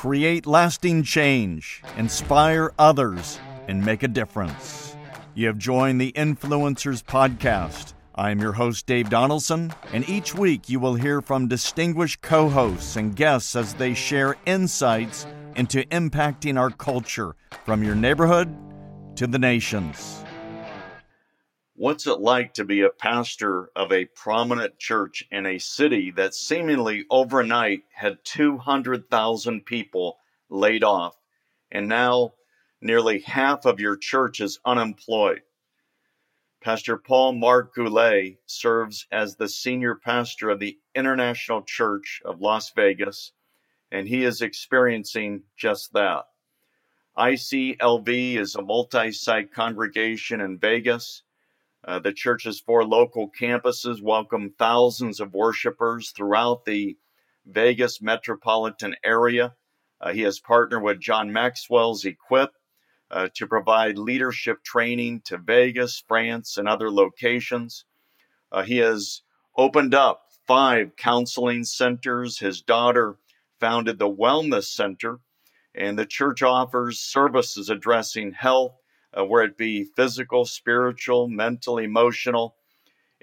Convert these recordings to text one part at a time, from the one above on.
create lasting change, inspire others, and make a difference. You have joined the Influencers Podcast. I am your host, Dave Donaldson, and each week you will hear from distinguished co hosts and guests as they share insights into impacting our culture from your neighborhood to the nations. What's it like to be a pastor of a prominent church in a city that seemingly overnight had 200,000 people laid off, and now nearly half of your church is unemployed? Pastor Paul Marc Goulet serves as the senior pastor of the International Church of Las Vegas, and he is experiencing just that. ICLV is a multi site congregation in Vegas uh, the church's four local campuses welcome thousands of worshipers throughout the Vegas metropolitan area. Uh, he has partnered with John Maxwell's Equip uh, to provide leadership training to Vegas, France, and other locations. Uh, he has opened up five counseling centers. His daughter founded the Wellness Center, and the church offers services addressing health uh, where it be physical, spiritual, mental, emotional,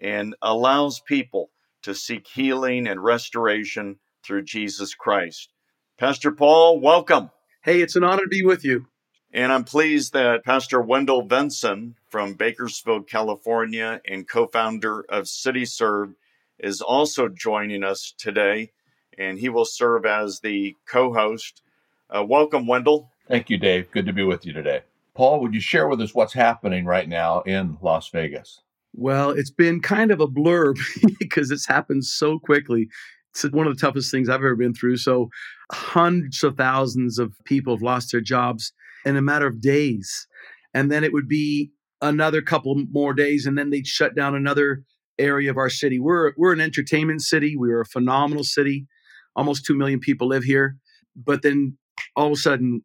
and allows people to seek healing and restoration through Jesus Christ. Pastor Paul, welcome. Hey, it's an honor to be with you. And I'm pleased that Pastor Wendell Benson from Bakersfield, California, and co founder of CityServe is also joining us today, and he will serve as the co host. Uh, welcome, Wendell. Thank you, Dave. Good to be with you today. Paul, would you share with us what's happening right now in Las Vegas? Well, it's been kind of a blur because it's happened so quickly. It's one of the toughest things I've ever been through. So, hundreds of thousands of people have lost their jobs in a matter of days. And then it would be another couple more days, and then they'd shut down another area of our city. We're, we're an entertainment city. We are a phenomenal city. Almost 2 million people live here. But then all of a sudden,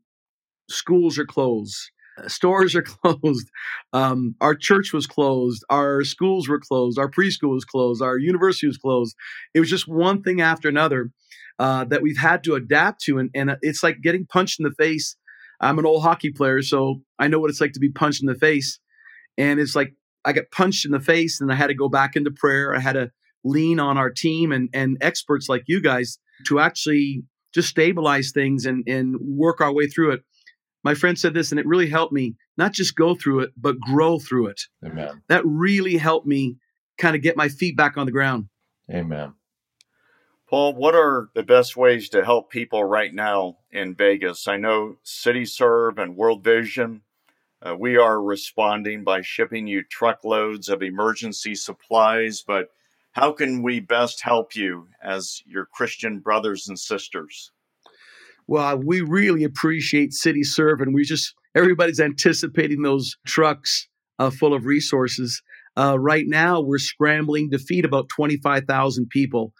schools are closed stores are closed. Um, our church was closed. Our schools were closed. Our preschool was closed. Our university was closed. It was just one thing after another uh, that we've had to adapt to. And, and it's like getting punched in the face. I'm an old hockey player, so I know what it's like to be punched in the face. And it's like I got punched in the face and I had to go back into prayer. I had to lean on our team and, and experts like you guys to actually just stabilize things and, and work our way through it my friend said this and it really helped me not just go through it but grow through it. Amen. That really helped me kind of get my feet back on the ground. Amen. Paul what are the best ways to help people right now in vegas? I know city serve and world vision uh, we are responding by shipping you truckloads of emergency supplies but how can we best help you as your christian brothers and sisters well, we really appreciate CityServe, and we just everybody's anticipating those trucks uh, full of resources. Uh, right now, we're scrambling to feed about 25,000 people.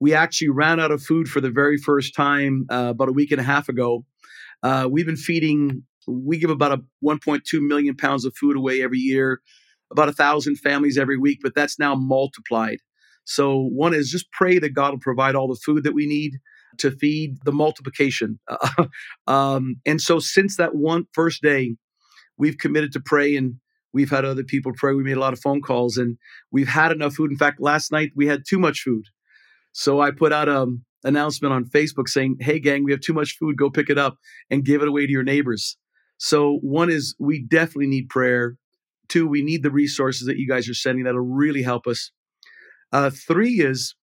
We actually ran out of food for the very first time uh, about a week and a half ago. Uh, we've been feeding, we give about a 1.2 million pounds of food away every year, about a thousand families every week, but that's now multiplied. So, one is just pray that God will provide all the food that we need to feed the multiplication. um, and so since that one first day, we've committed to pray and we've had other people pray. We made a lot of phone calls and we've had enough food. In fact, last night we had too much food. So I put out an announcement on Facebook saying, Hey, gang, we have too much food. Go pick it up and give it away to your neighbors. So, one is we definitely need prayer. Two, we need the resources that you guys are sending that'll really help us. Uh, three is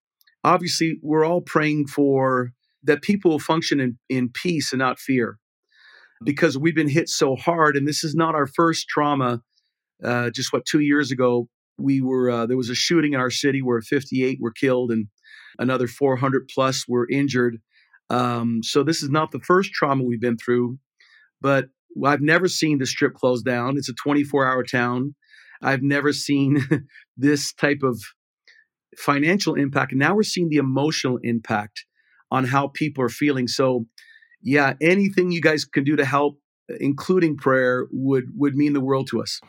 obviously we're all praying for that people will function in, in peace and not fear. Because we've been hit so hard and this is not our first trauma. Uh, just what two years ago we were uh, there was a shooting in our city where 58 were killed and another 400 plus were injured. Um, so this is not the first trauma we've been through but i've never seen the strip close down. It's a 24 hour town. I've never seen this type of financial impact. And now we're seeing the emotional impact on how people are feeling. So, yeah, anything you guys can do to help, including prayer, would would mean the world to us.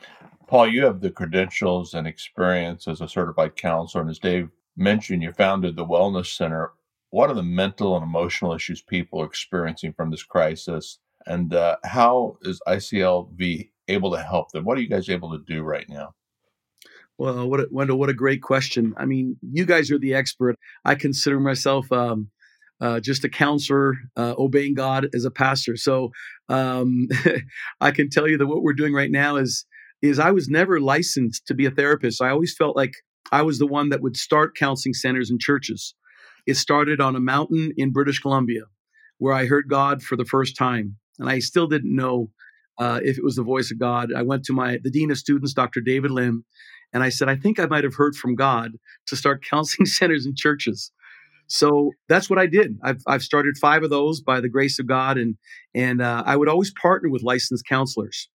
Paul, you have the credentials and experience as a certified counselor, and as Dave mentioned, you founded the Wellness Center. what are the mental and emotional issues people are experiencing from this crisis? And uh, how is ICLV able to help them? What are you guys able to do right now? Well, what a, Wendell, what a great question. I mean, you guys are the expert. I consider myself um, uh, just a counselor, uh, obeying God as a pastor. So um, I can tell you that what we're doing right now is is I was never licensed to be a therapist. I always felt like I was the one that would start counseling centers and churches. It started on a mountain in British Columbia, where I heard God for the first time, and I still didn't know uh, if it was the voice of God. I went to my the dean of students, Dr. David Lim, and I said, I think I might have heard from God to start counseling centers and churches. So that's what I did. I've, I've started five of those by the grace of God, and and uh, I would always partner with licensed counselors.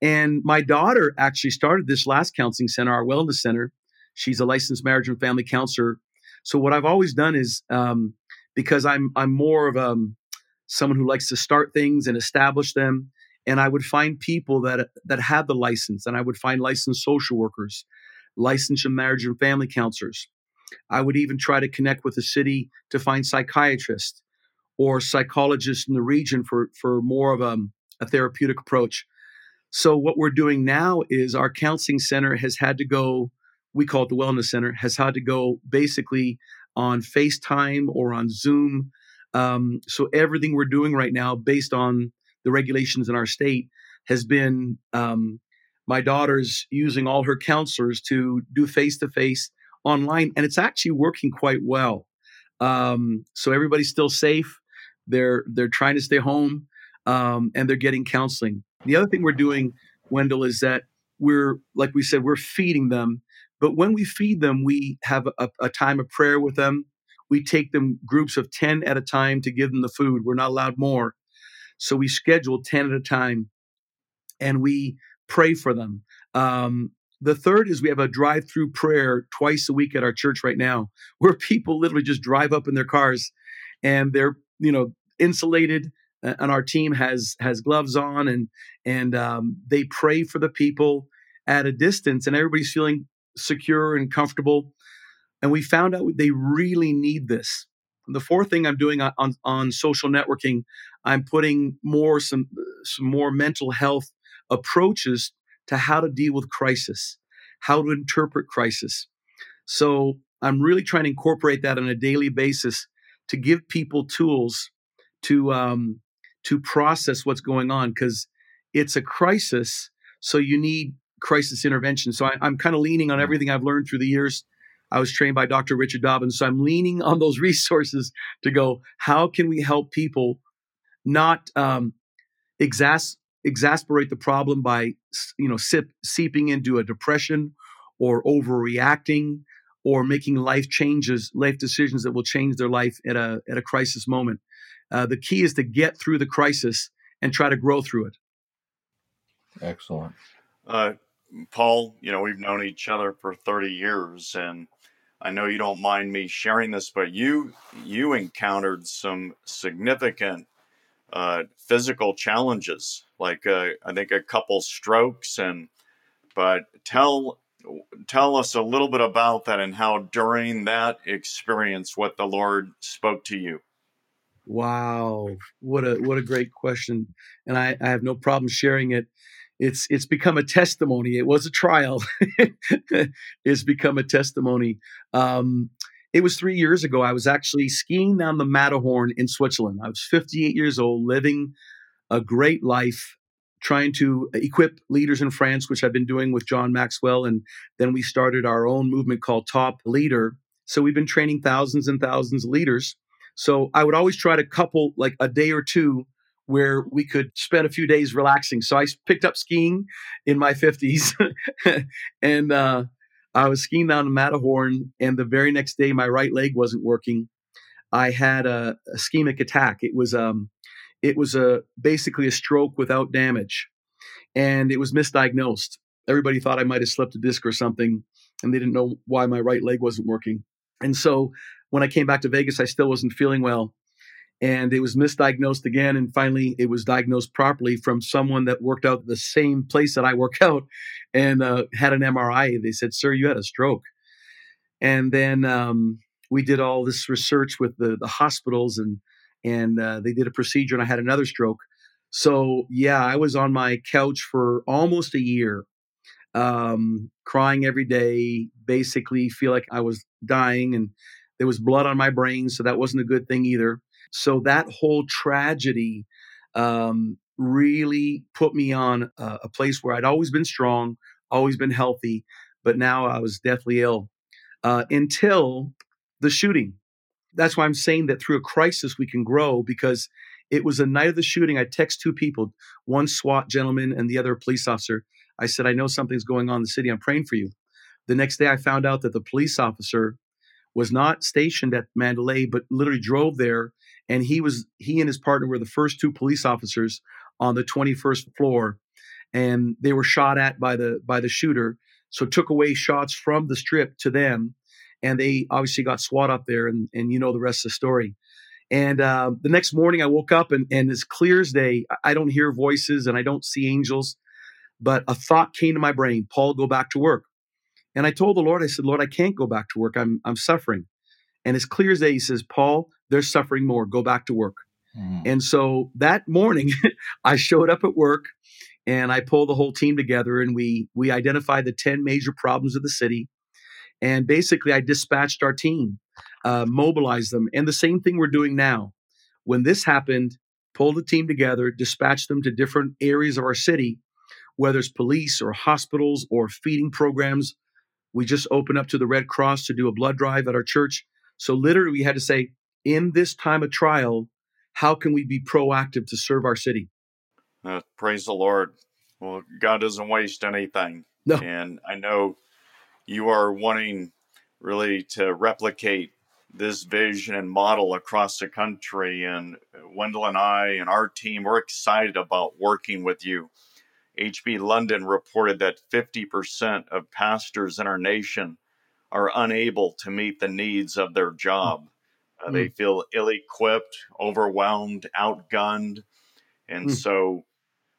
And my daughter actually started this last counseling center, our wellness center. She's a licensed marriage and family counselor. So what I've always done is um, because I'm I'm more of um, someone who likes to start things and establish them and I would find people that that had the license, and I would find licensed social workers, licensed marriage and family counselors. I would even try to connect with the city to find psychiatrists or psychologists in the region for for more of a, a therapeutic approach. So what we're doing now is our counseling center has had to go. We call it the wellness center has had to go basically on FaceTime or on Zoom. Um, so everything we're doing right now, based on the regulations in our state has been um, my daughter's using all her counselors to do face to face online, and it's actually working quite well. Um, so everybody's still safe. They're they're trying to stay home, um, and they're getting counseling. The other thing we're doing, Wendell, is that we're like we said, we're feeding them. But when we feed them, we have a, a time of prayer with them. We take them groups of ten at a time to give them the food. We're not allowed more. So we schedule 10 at a time and we pray for them. Um, the third is we have a drive through prayer twice a week at our church right now where people literally just drive up in their cars and they're, you know, insulated and our team has has gloves on and and um, they pray for the people at a distance and everybody's feeling secure and comfortable and we found out they really need this. The fourth thing I'm doing on, on, on social networking, I'm putting more some some more mental health approaches to how to deal with crisis, how to interpret crisis. So I'm really trying to incorporate that on a daily basis to give people tools to um, to process what's going on because it's a crisis. So you need crisis intervention. So I, I'm kind of leaning on everything I've learned through the years I was trained by Dr. Richard Dobbins. So I'm leaning on those resources to go, how can we help people not um, exas- exasperate the problem by, you know, sip, seeping into a depression or overreacting or making life changes, life decisions that will change their life at a, at a crisis moment. Uh, the key is to get through the crisis and try to grow through it. Excellent. Uh, Paul, you know, we've known each other for 30 years and I know you don't mind me sharing this, but you you encountered some significant uh, physical challenges, like uh, I think a couple strokes, and but tell tell us a little bit about that and how during that experience, what the Lord spoke to you. Wow, what a what a great question, and I, I have no problem sharing it it's it's become a testimony. It was a trial. it's become a testimony. Um, it was three years ago. I was actually skiing down the Matterhorn in Switzerland. I was 58 years old, living a great life, trying to equip leaders in France, which I've been doing with John Maxwell, and then we started our own movement called Top Leader. So we've been training thousands and thousands of leaders. So I would always try to couple like a day or two where we could spend a few days relaxing. So I picked up skiing in my 50s and uh, I was skiing down the Matterhorn. And the very next day, my right leg wasn't working. I had a, ischemic attack. It was um, it was a basically a stroke without damage, and it was misdiagnosed. Everybody thought I might have slipped a disc or something, and they didn't know why my right leg wasn't working. And so when I came back to Vegas, I still wasn't feeling well and it was misdiagnosed again and finally it was diagnosed properly from someone that worked out the same place that i work out and uh, had an mri they said sir you had a stroke and then um, we did all this research with the the hospitals and and uh, they did a procedure and I had another stroke. So yeah, I was on my couch for almost a year, um, crying every day. Basically, feel like I was dying, and there was blood on my brain, so that wasn't a good thing either. So that whole tragedy um, really put me on a, a place where I'd always been strong, always been healthy, but now I was deathly ill uh, until the shooting. That's why I'm saying that through a crisis we can grow because it was the night of the shooting. I text two people, one SWAT gentleman and the other police officer. I said, I know something's going on in the city. I'm praying for you. The next day, I found out that the police officer was not stationed at Mandalay, but literally drove there. And he was he and his partner were the first two police officers on the 21st floor, and they were shot at by the by the shooter. So took away shots from the strip to them, and they obviously got SWAT up there, and and you know the rest of the story. And uh, the next morning, I woke up and, and as clear as day, I don't hear voices and I don't see angels, but a thought came to my brain: Paul, go back to work. And I told the Lord, I said, Lord, I can't go back to work. I'm I'm suffering. And as clear as day, He says, Paul, they're suffering more. Go back to work. Mm. And so that morning, I showed up at work and I pulled the whole team together and we we identified the 10 major problems of the city. And basically I dispatched our team, uh, mobilized them. And the same thing we're doing now. When this happened, pulled the team together, dispatched them to different areas of our city, whether it's police or hospitals or feeding programs. We just opened up to the Red Cross to do a blood drive at our church. So literally we had to say, in this time of trial, how can we be proactive to serve our city? Uh, praise the Lord. Well, God doesn't waste anything. No. And I know you are wanting really to replicate this vision and model across the country. And Wendell and I and our team, we're excited about working with you. HB London reported that 50% of pastors in our nation are unable to meet the needs of their job. Uh, mm. They feel ill equipped, overwhelmed, outgunned. And mm. so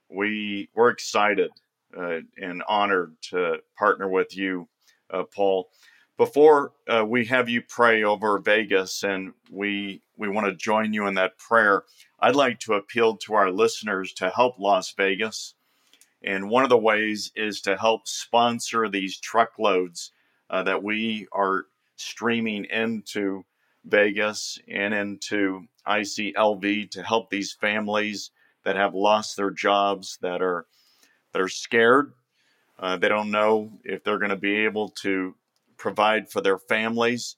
we, we're excited uh, and honored to partner with you, uh, Paul. Before uh, we have you pray over Vegas and we, we want to join you in that prayer, I'd like to appeal to our listeners to help Las Vegas. And one of the ways is to help sponsor these truckloads uh, that we are streaming into Vegas and into ICLV to help these families that have lost their jobs, that are that are scared. Uh, they don't know if they're going to be able to provide for their families.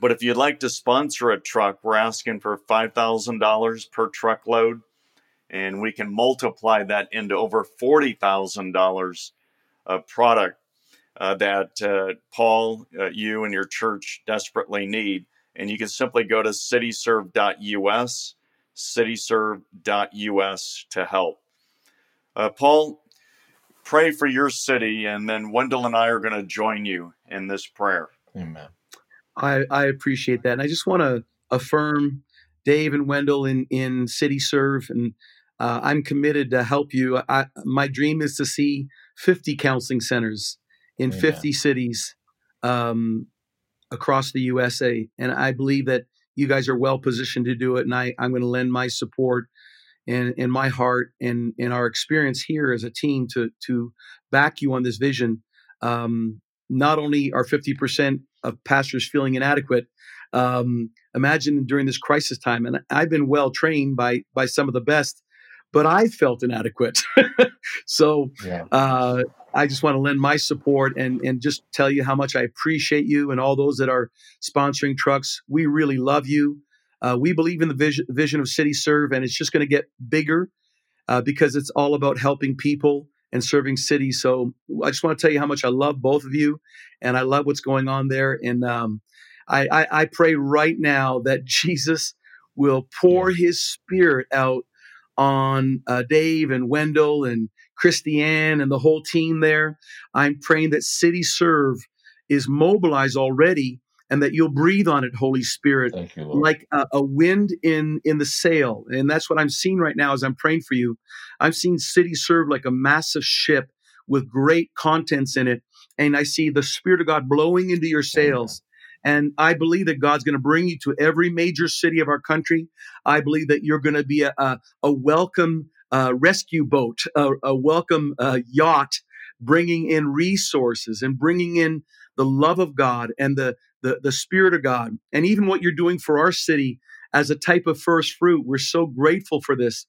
But if you'd like to sponsor a truck, we're asking for $5,000 per truckload, and we can multiply that into over $40,000 of product uh, that uh, Paul, uh, you, and your church desperately need. And you can simply go to cityserve.us, cityserve.us to help. Uh, Paul, pray for your city, and then Wendell and I are going to join you in this prayer. Amen. I, I appreciate that. And I just want to affirm Dave and Wendell in, in City Serve, and uh, I'm committed to help you. I, my dream is to see 50 counseling centers in Amen. 50 cities um, across the USA. And I believe that you guys are well positioned to do it. And I, I'm going to lend my support and, and my heart and, and our experience here as a team to, to back you on this vision. Um, not only are 50% of pastors feeling inadequate, um, imagine during this crisis time, and I've been well trained by by some of the best, but I felt inadequate. so yeah. uh, I just want to lend my support and, and just tell you how much I appreciate you and all those that are sponsoring trucks. We really love you. Uh, we believe in the vision, vision of City Serve, and it's just going to get bigger uh, because it's all about helping people and serving cities. So I just want to tell you how much I love both of you, and I love what's going on there. And um, I, I, I, pray right now that Jesus will pour His Spirit out on uh, Dave and Wendell and Christiane and the whole team there. I'm praying that City Serve is mobilized already and that you'll breathe on it, Holy Spirit, you, like a, a, wind in in the sail. And that's what I'm seeing right now as I'm praying for you. I'm seeing City Serve like a massive ship with great contents in it, and I see the Spirit of God blowing into your sails. And I believe that God's going to bring you to every major city of our country. I believe that you're going to be a, a, a welcome uh, rescue boat, a, a welcome uh, yacht, bringing in resources and bringing in the love of God and the, the, the Spirit of God. And even what you're doing for our city as a type of first fruit, we're so grateful for this.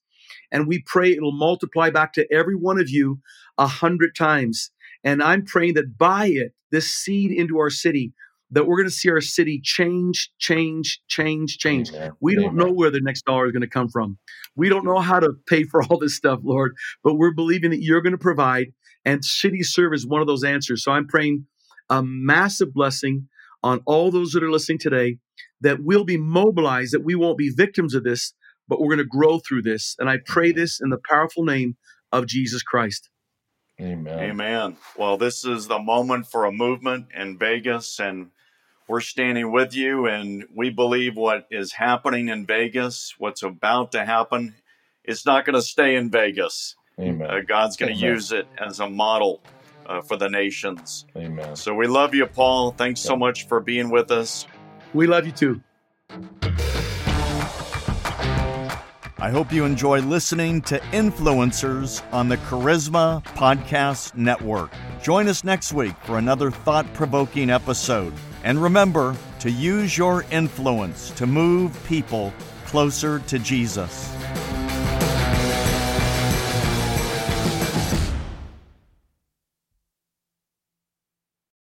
And we pray it'll multiply back to every one of you a hundred times. And I'm praying that by it, this seed into our city, that we're going to see our city change, change, change, change. Amen. We don't know where the next dollar is going to come from. We don't know how to pay for all this stuff, Lord, but we're believing that you're going to provide, and City Serve is one of those answers. So I'm praying a massive blessing on all those that are listening today that we'll be mobilized, that we won't be victims of this, but we're going to grow through this. And I pray this in the powerful name of Jesus Christ. Amen. Amen. Well, this is the moment for a movement in Vegas, and we're standing with you. And we believe what is happening in Vegas, what's about to happen, it's not going to stay in Vegas. Amen. Uh, God's going to use it as a model uh, for the nations. Amen. So we love you, Paul. Thanks so much for being with us. We love you too. I hope you enjoy listening to Influencers on the Charisma Podcast Network. Join us next week for another thought provoking episode. And remember to use your influence to move people closer to Jesus.